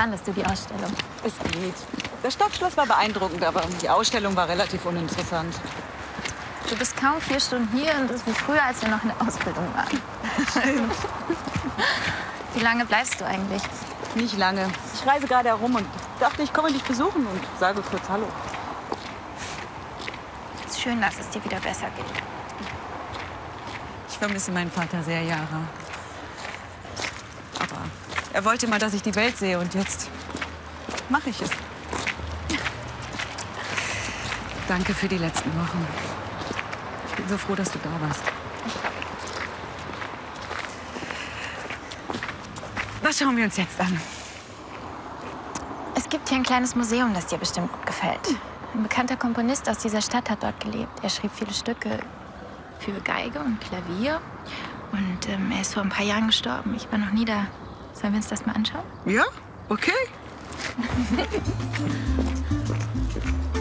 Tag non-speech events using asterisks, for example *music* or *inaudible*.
fandest du die Ausstellung? Es geht. Das Stadtschloss war beeindruckend, aber die Ausstellung war relativ uninteressant. Du bist kaum vier Stunden hier und das ist wie früher, als wir noch in der Ausbildung waren. *laughs* Wie lange bleibst du eigentlich? Nicht lange. Ich reise gerade herum und dachte, ich komme dich besuchen und sage kurz Hallo. Es ist schön, dass es dir wieder besser geht. Ich vermisse meinen Vater sehr, Jahre. Er wollte mal, dass ich die Welt sehe und jetzt mache ich es. Danke für die letzten Wochen. Ich bin so froh, dass du da warst. Was schauen wir uns jetzt an? Es gibt hier ein kleines Museum, das dir bestimmt gut gefällt. Ein bekannter Komponist aus dieser Stadt hat dort gelebt. Er schrieb viele Stücke für Geige und Klavier. Und ähm, er ist vor ein paar Jahren gestorben. Ich war noch nie da. Sollen wir uns das mal anschauen? Ja, okay. *laughs*